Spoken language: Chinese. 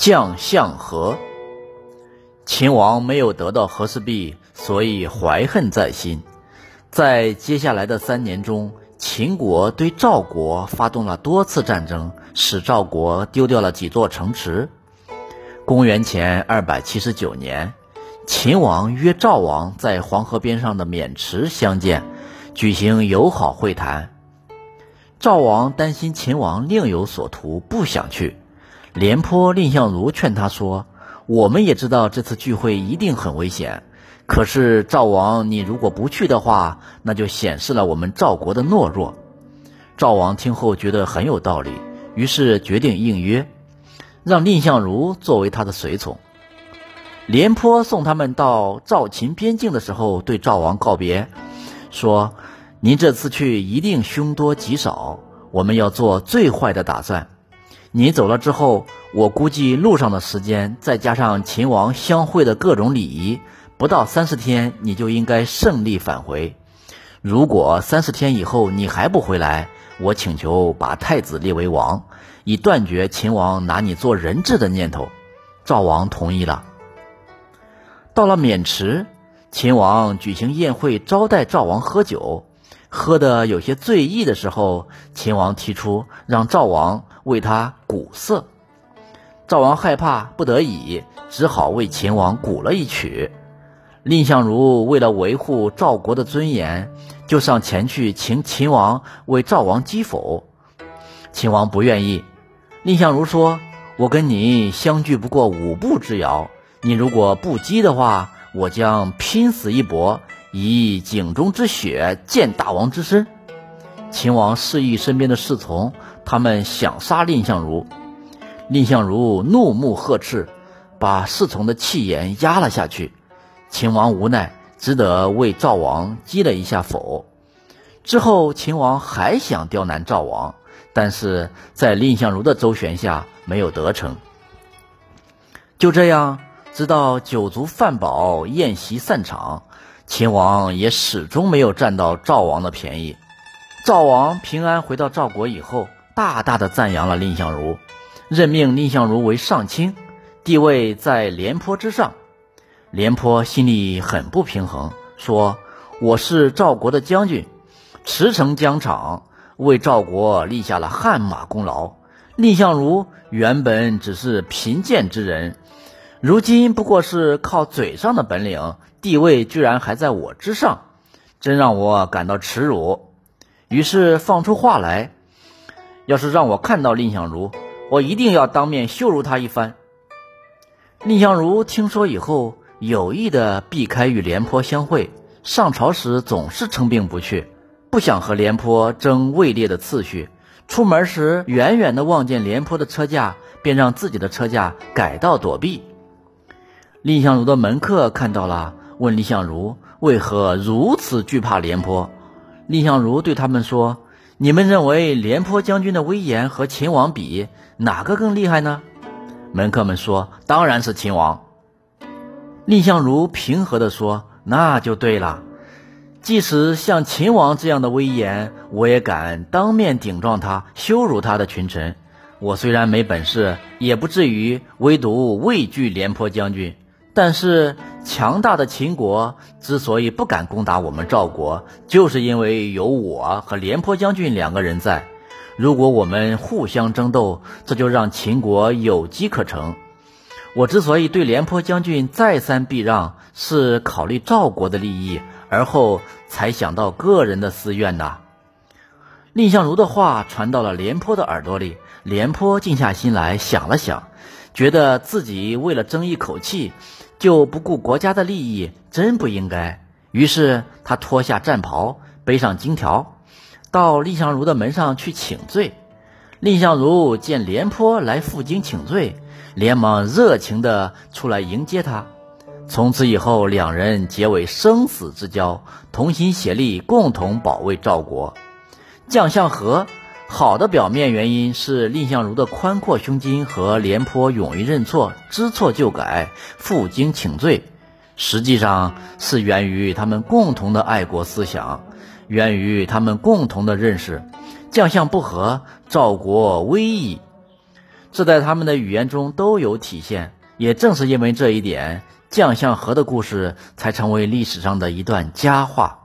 将相和。秦王没有得到和氏璧，所以怀恨在心。在接下来的三年中，秦国对赵国发动了多次战争，使赵国丢掉了几座城池。公元前二百七十九年，秦王约赵王在黄河边上的渑池相见，举行友好会谈。赵王担心秦王另有所图，不想去。廉颇、蔺相如劝他说：“我们也知道这次聚会一定很危险，可是赵王，你如果不去的话，那就显示了我们赵国的懦弱。”赵王听后觉得很有道理，于是决定应约。让蔺相如作为他的随从。廉颇送他们到赵秦边境的时候，对赵王告别，说：“您这次去一定凶多吉少，我们要做最坏的打算。你走了之后，我估计路上的时间，再加上秦王相会的各种礼仪，不到三十天，你就应该胜利返回。如果三十天以后你还不回来，我请求把太子立为王。”以断绝秦王拿你做人质的念头，赵王同意了。到了渑池，秦王举行宴会招待赵王喝酒，喝得有些醉意的时候，秦王提出让赵王为他鼓瑟。赵王害怕，不得已只好为秦王鼓了一曲。蔺相如为了维护赵国的尊严，就上前去请秦王为赵王击否。秦王不愿意。蔺相如说：“我跟你相距不过五步之遥，你如果不击的话，我将拼死一搏，以井中之血见大王之身。”秦王示意身边的侍从，他们想杀蔺相如。蔺相如怒目呵斥，把侍从的气焰压了下去。秦王无奈，只得为赵王击了一下否。之后，秦王还想刁难赵王。但是在蔺相如的周旋下，没有得逞。就这样，直到酒足饭饱、宴席散场，秦王也始终没有占到赵王的便宜。赵王平安回到赵国以后，大大的赞扬了蔺相如，任命蔺相如为上卿，地位在廉颇之上。廉颇心里很不平衡，说：“我是赵国的将军，驰骋疆场。”为赵国立下了汗马功劳，蔺相如原本只是贫贱之人，如今不过是靠嘴上的本领，地位居然还在我之上，真让我感到耻辱。于是放出话来，要是让我看到蔺相如，我一定要当面羞辱他一番。蔺相如听说以后，有意的避开与廉颇相会，上朝时总是称病不去。不想和廉颇争位列的次序，出门时远远的望见廉颇的车驾，便让自己的车驾改道躲避。蔺相如的门客看到了，问蔺相如为何如此惧怕廉颇。蔺相如对他们说：“你们认为廉颇将军的威严和秦王比，哪个更厉害呢？”门客们说：“当然是秦王。”蔺相如平和地说：“那就对了。”即使像秦王这样的威严，我也敢当面顶撞他，羞辱他的群臣。我虽然没本事，也不至于唯独畏惧廉颇将军。但是强大的秦国之所以不敢攻打我们赵国，就是因为有我和廉颇将军两个人在。如果我们互相争斗，这就让秦国有机可乘。我之所以对廉颇将军再三避让，是考虑赵国的利益。而后才想到个人的私怨呐。蔺相如的话传到了廉颇的耳朵里，廉颇静下心来想了想，觉得自己为了争一口气，就不顾国家的利益，真不应该。于是他脱下战袍，背上金条，到蔺相如的门上去请罪。蔺相如见廉颇来负荆请罪，连忙热情地出来迎接他。从此以后，两人结为生死之交，同心协力，共同保卫赵国。将相和，好的表面原因是蔺相如的宽阔胸襟和廉颇勇于认错、知错就改、负荆请罪，实际上是源于他们共同的爱国思想，源于他们共同的认识。将相不和，赵国危矣。这在他们的语言中都有体现。也正是因为这一点，将相和的故事才成为历史上的一段佳话。